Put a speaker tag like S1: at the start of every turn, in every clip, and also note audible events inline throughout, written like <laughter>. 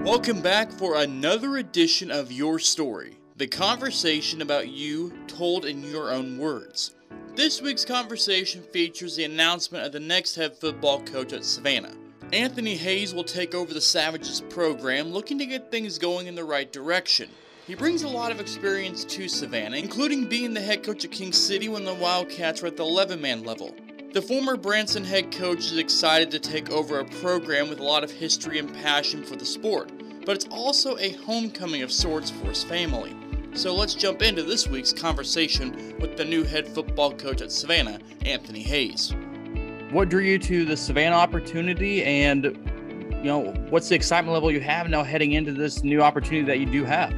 S1: Welcome back for another edition of Your Story, the conversation about you told in your own words. This week's conversation features the announcement of the next head football coach at Savannah. Anthony Hayes will take over the Savages program, looking to get things going in the right direction. He brings a lot of experience to Savannah, including being the head coach at King City when the Wildcats were at the 11 man level. The former Branson head coach is excited to take over a program with a lot of history and passion for the sport, but it's also a homecoming of sorts for his family. So let's jump into this week's conversation with the new head football coach at Savannah, Anthony Hayes. What drew you to the Savannah opportunity and you know, what's the excitement level you have now heading into this new opportunity that you do have?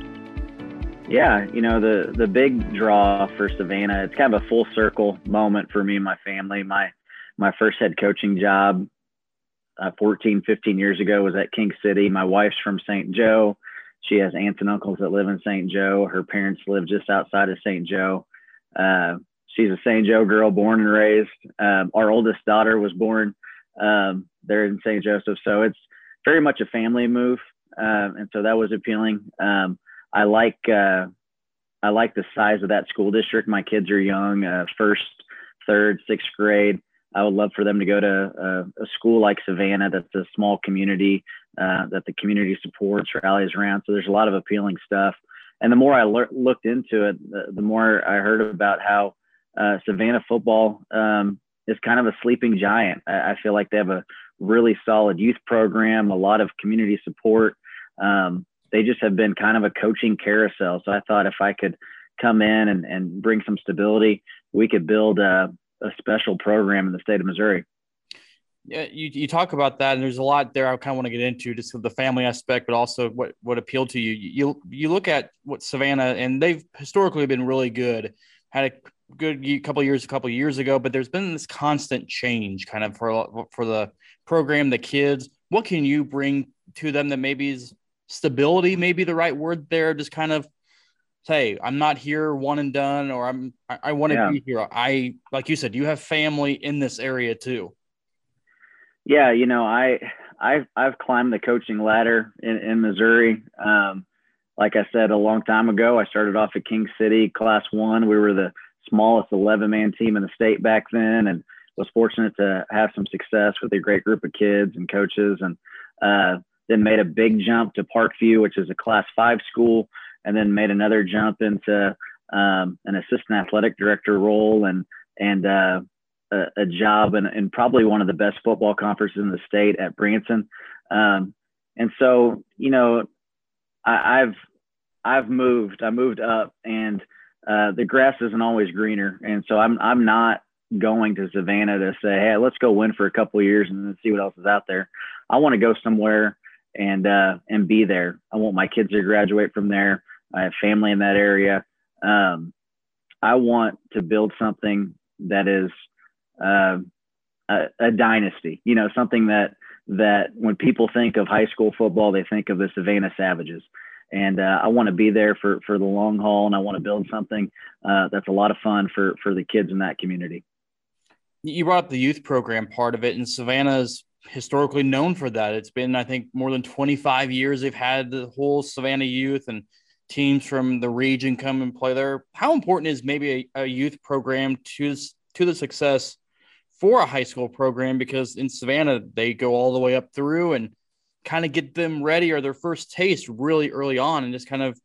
S2: Yeah, you know, the the big draw for Savannah, it's kind of a full circle moment for me and my family. My my first head coaching job uh, 14, 15 years ago was at King City. My wife's from St. Joe. She has aunts and uncles that live in St. Joe. Her parents live just outside of St. Joe. Uh, she's a St. Joe girl, born and raised. Um, our oldest daughter was born um, there in St. Joseph. So it's very much a family move. Um, and so that was appealing. Um, I like uh, I like the size of that school district. My kids are young, uh, first, third, sixth grade. I would love for them to go to a, a school like Savannah, that's a small community uh, that the community supports, rallies around. So there's a lot of appealing stuff. And the more I le- looked into it, the, the, more I heard about how uh, Savannah football um, is kind of a sleeping giant. I, I, feel like they have a really solid youth program, a lot of community support. Um, they just have been kind of a coaching carousel. So I thought if I could come in and, and bring some stability, we could build a, a special program in the state of Missouri.
S1: Yeah, you, you talk about that, and there's a lot there I kind of want to get into, just the family aspect, but also what what appealed to you. You you look at what Savannah, and they've historically been really good. Had a good couple years, a couple years ago, but there's been this constant change, kind of for for the program, the kids. What can you bring to them that maybe is stability maybe the right word there. Just kind of say i'm not here one and done or i'm i, I want to yeah. be here. I like you said you have family in this area too.
S2: Yeah you know i i've i've climbed the coaching ladder in, in missouri. Um, like i said a long time ago i started off at king city class one. We were the smallest 11 man team in the state back then and was fortunate to have some success with a great group of kids and coaches. And uh, then made a big jump to Parkview, which is a class five school, and then made another jump into um, an assistant athletic director role and and uh, a, a, job in, in, probably one of the best football conferences in the state at Branson. Um, and so, you know, I, have I've moved. I moved up, and uh, the grass isn't always greener. And so I'm I'm not going to Savannah to say, hey, let's go win for a couple years and then see what else is out there. I want to go somewhere and uh, and be there. I want my kids to graduate from there. I have family in that area. Um, I want to build something that is uh, a, a, dynasty. You know, something that that when people think of high school football, they think of the Savannah Savages. And uh, I want to be there for for the long haul, and I want to build something uh, that's a lot of fun for for the kids in that community.
S1: You brought up the youth program part of it, and Savannah's historically known for that. It's been, I think, more than 25 years they've had the whole Savannah youth and teams from the region come and play there. How important is maybe a, a youth program to to the success for a high school program? Because in Savannah they go all the way up through and kind of get them ready or their first taste really early on and just kind of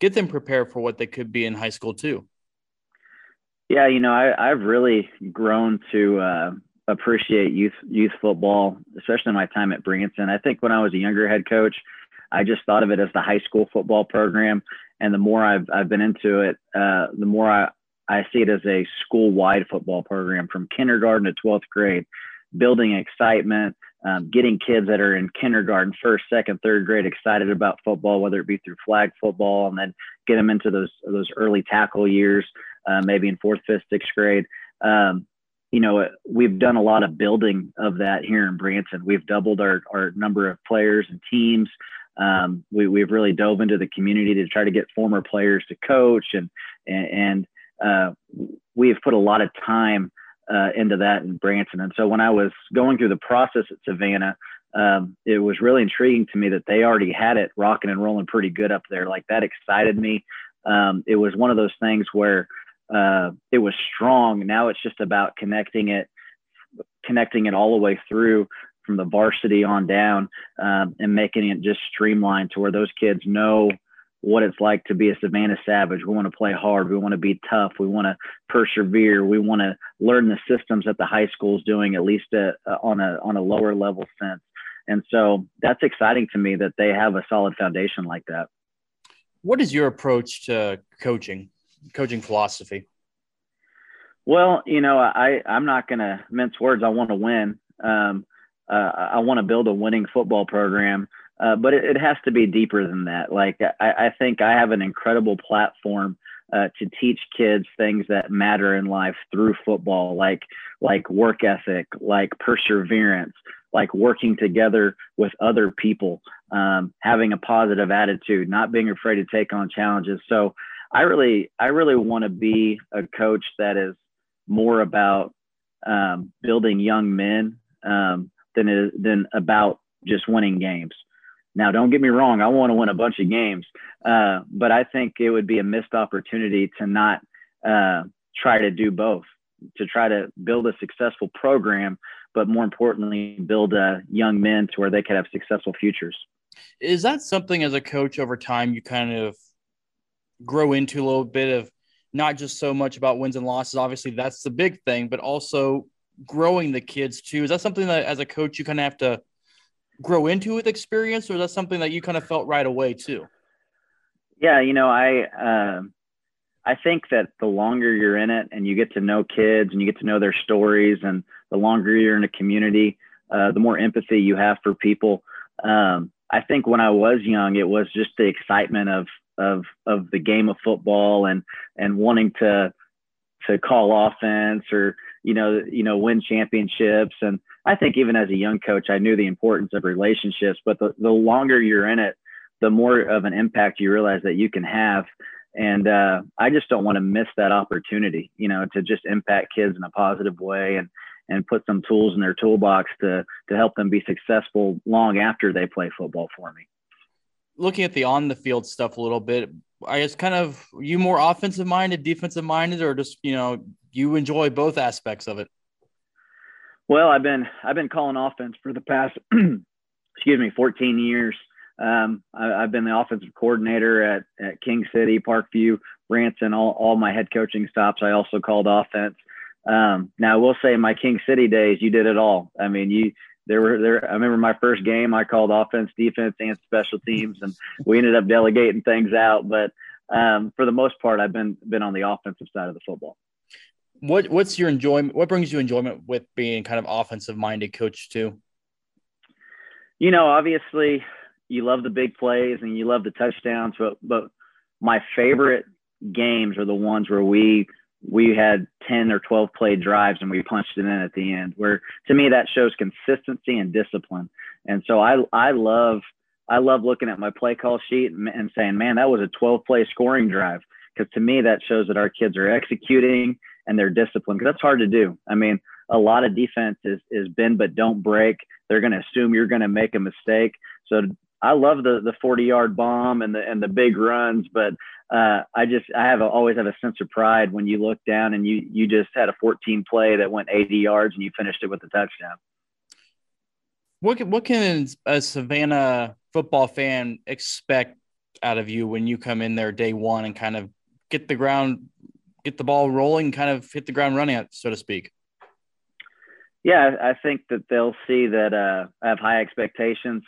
S1: get them prepared for what they could be in high school too.
S2: Yeah, you know, I, have really grown to uh, appreciate youth youth football, especially my time at Branson. I think when I was a younger head coach, I just thought of it as the high school football program, and the more I've I've been into it, uh, the more I I see it as a school wide football program from kindergarten to twelfth grade, building excitement. Um, getting kids that are in kindergarten, first, second, third grade excited about football, whether it be through flag football, and then get them into those those early tackle years, uh, maybe in fourth, fifth, sixth grade. Um, you know, we've done a lot of building of that here in Branson. We've doubled our, our number of players and teams. Um, we, we've really dove into the community to try to get former players to coach, and and, uh, we have put a lot of time uh, into that in Branson. And so when I was going through the process at Savannah, um, it was really intriguing to me that they already had it rocking and rolling pretty good up there. Like that excited me. Um, it was one of those things where uh, it was strong. Now it's just about connecting it, connecting it all the way through from the varsity on down, um, and making it just streamlined to where those kids know what it's like to be a Savannah Savage. We want to play hard. We want to be tough. We want to persevere. We want to learn the systems that the high school is doing, at least a, uh, a, uh, on a on a lower level sense. And so that's exciting to me that they have a solid foundation like that.
S1: What is your approach to coaching, coaching philosophy?
S2: Well, you know, I I'm not going to mince words. I want to win. Um, uh, I want to build a winning football program. Uh, but it, it, has to be deeper than that. Like I, I think I have an incredible platform uh, to teach kids things that matter in life through football, like like work ethic, like perseverance, like working together with other people, um, having a positive attitude, not being afraid to take on challenges. So I really I really want to be a coach that is more about um, building young men um, than it, than about just winning games. Now, don't get me wrong, I want to win a bunch of games, uh, but I think it would be a missed opportunity to not uh, try to do both, to try to build a successful program, but more importantly, build uh, young men to where they could have successful futures.
S1: Is that something as a coach over time you kind of grow into a little bit of not just so much about wins and losses? Obviously, that's the big thing, but also growing the kids too. Is that something that as a coach you kind of have to grow into with experience, or is that something that you kind of felt right away too?
S2: Yeah, you know, I uh, I think that the longer you're in it and you get to know kids and you get to know their stories, and the longer you're in a community, uh, the more empathy you have for people. Um, I think when I was young, it was just the excitement of of of the game of football and and wanting to to call offense or you know you know win championships and I think even as a young coach, I knew the importance of relationships, but the, the longer you're in it, the more of an impact you realize that you can have. And uh, I just don't want to miss that opportunity, you know, to just impact kids in a positive way and, and put some tools in their toolbox to, to help them be successful long after they play football for me.
S1: Looking at the on the field stuff a little bit, I guess kind of you more offensive minded, defensive minded, or just, you know, you enjoy both aspects of it?
S2: Well, I've been I've been calling offense for the past <clears throat> excuse me 14 years. Um, I, have been the offensive coordinator at, at King City, Parkview, Branson, all, all my head coaching stops. I also called offense. Um, now I will say in my King City days, you did it all. I mean, you there were there. I remember my first game. I called offense, defense, and special teams, and we ended up delegating things out. But um, for the most part, I've been been on the offensive side of the football
S1: what what's your enjoyment? What brings you enjoyment with being kind of offensive minded coach too?
S2: You know, obviously, you love the big plays and you love the touchdowns, but but my favorite games are the ones where we we had 10 or 12 play drives and we punched it in at the end where to me that shows consistency and discipline and so i i love i love looking at my play call sheet and, and saying man that was a 12 play scoring drive because to me that shows that our kids are executing and their discipline because that's hard to do. I mean, a lot of defense is is bend but don't break. They're going to assume you're going to make a mistake. So I love the the 40 yard bomb and the and the big runs, but uh, I just I have a, always have a sense of pride when you look down and you you just had a 14 play that went 80 yards and you finished it with a touchdown.
S1: What can, what can a Savannah football fan expect out of you when you come in there day one and kind of get the ground get the ball rolling, kind of hit the ground running, so to speak?
S2: Yeah, I think that they'll see that uh, I have high expectations.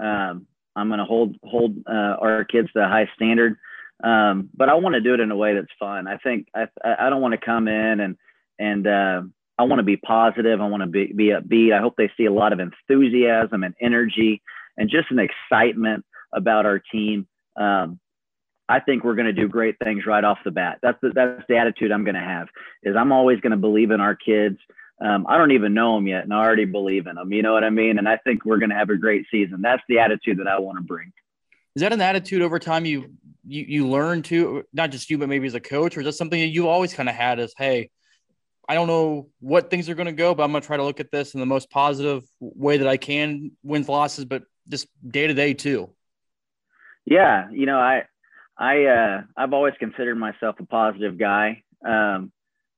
S2: Um, I'm going to hold hold uh, our kids to a high standard, um, but I want to do it in a way that's fun. I think I I don't want to come in and and uh, I want to be positive. I want to be be upbeat. I hope they see a lot of enthusiasm and energy and just an excitement about our team. Um, I think we're going to do great things right off the bat. That's the, that's the attitude I'm going to have. Is I'm always going to believe in our kids. Um, I don't even know them yet, and I already believe in them. You know what I mean? And I think we're going to have a great season. That's the attitude that I want to bring.
S1: Is that an attitude over time you you you learn to not just you, but maybe as a coach, or is that something that you always kind of had? As hey, I don't know what things are going to go, but I'm going to try to look at this in the most positive way that I can, wins, losses, but just day to day too.
S2: Yeah, you know, I, I, uh, I've always considered myself a positive guy. Um,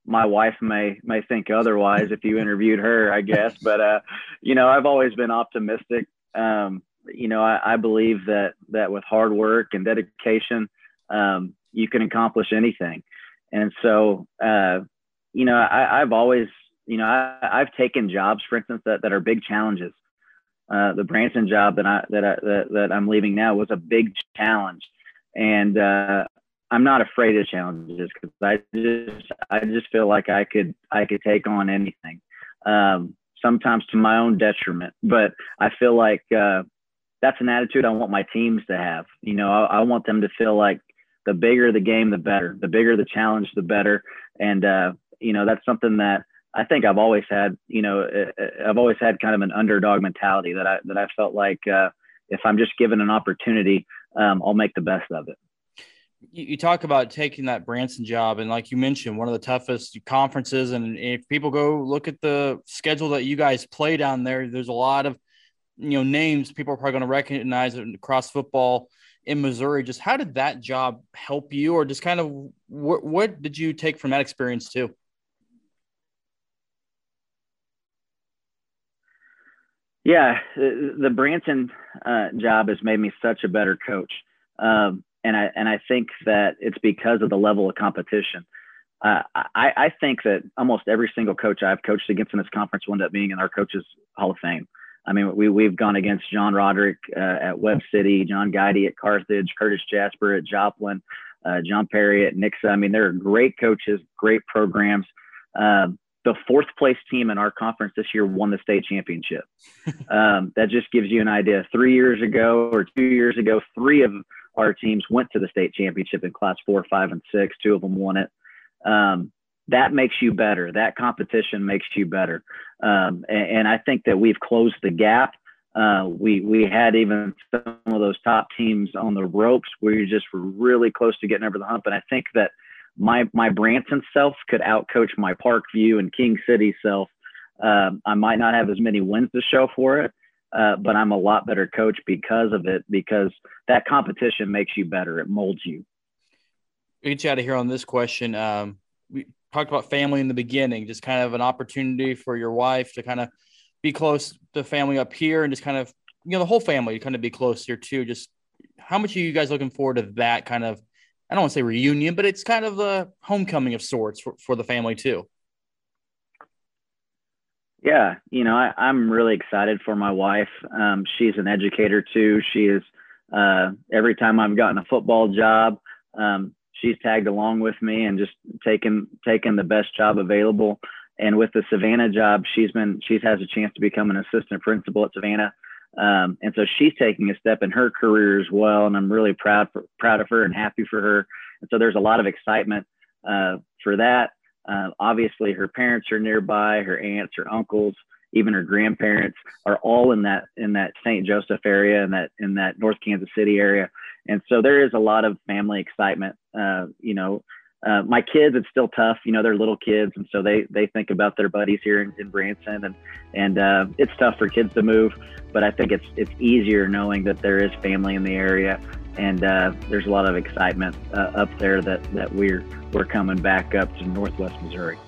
S2: my wife may may think otherwise if you interviewed her, I guess. But uh, you know, I've always been optimistic. Um, you know, I, I, believe that that with hard work and dedication, um, you can accomplish anything. And so, uh, you know, I, have always, you know, I, have taken jobs, for instance, that, that are big challenges. Uh, the Branson job that I that I that, that I'm leaving now was a big challenge, and uh, I'm not afraid of challenges because I just I just feel like I could I could take on anything. Um, sometimes to my own detriment, but I feel like uh, that's an attitude I want my teams to have. You know, I, I, want them to feel like the bigger the game, the better. The bigger the challenge, the better. And uh, you know, that's something that I think I've always had. You know, uh, uh, I've always had kind of an underdog mentality that I that I felt like uh, if I'm just given an opportunity, um, I'll make the best of it.
S1: You, talk about taking that Branson job, and like you mentioned, one of the toughest conferences. And if people go look at the schedule that you guys play down there, there's a lot of you know names people are probably going to recognize across football in Missouri. Just how did that job help you, or just kind of what, what did you take from that experience too?
S2: Yeah, the Branson uh, job has made me such a better coach, um, and I and I think that it's because of the level of competition. Uh, I, I think that almost every single coach I've coached against in this conference will end up being in our coaches Hall of Fame. I mean, we we've gone against John Roderick uh, at Webb City, John Guidy at Carthage, Curtis Jasper at Joplin, uh, John Perry at Nixa. I mean, they're great coaches, great programs. Um, the fourth place team in our conference this year won the state championship. <laughs> Um, that just gives you an idea. Three years ago or two years ago, three of our teams went to the state championship in class four, five, and six. Two of them won it. Um, that makes you better. That competition makes you better. Um, and, and, I think that we've closed the gap. Uh, we we had even some of those top teams on the ropes. We just were really close to getting over the hump. And I think that my my Branson self could outcoach my Parkview and King City self. Um, I might not have as many wins to show for it, uh, but I'm a lot better coach because of it. Because that competition makes you better. It molds you.
S1: We get you out of here on this question. Um, we talked about family in the beginning, just kind of an opportunity for your wife to kind of be close to family up here and just kind of, you know, the whole family to kind of be close here too. Just how much are you guys looking forward to that kind of, I don't want to say reunion, but it's kind of a homecoming of sorts for, for the family too.
S2: Yeah, you know, I, am really excited for my wife. Um, she's an educator too. She is, uh, every time I've gotten a football job, um, she's tagged along with me and just taken taken the best job available. And with the Savannah job, she's been she's has a chance to become an assistant principal at Savannah. Um, and so she's taking a step in her career as well, and I'm really proud for, proud of her and happy for her. And so there's a lot of excitement uh, for that. Uh, obviously, her parents are nearby, her aunts, her uncles, even her grandparents are all in that in that St. Joseph area and that in that North Kansas City area. And so there is a lot of family excitement. Uh, you know, uh, my kids, it's still tough. You know, they're little kids, and so they they think about their buddies here in, in Branson, and and uh, it's tough for kids to move. But I think it's it's easier knowing that there is family in the area, and uh, there's a lot of excitement uh, up there that that we're we're coming back up to Northwest Missouri.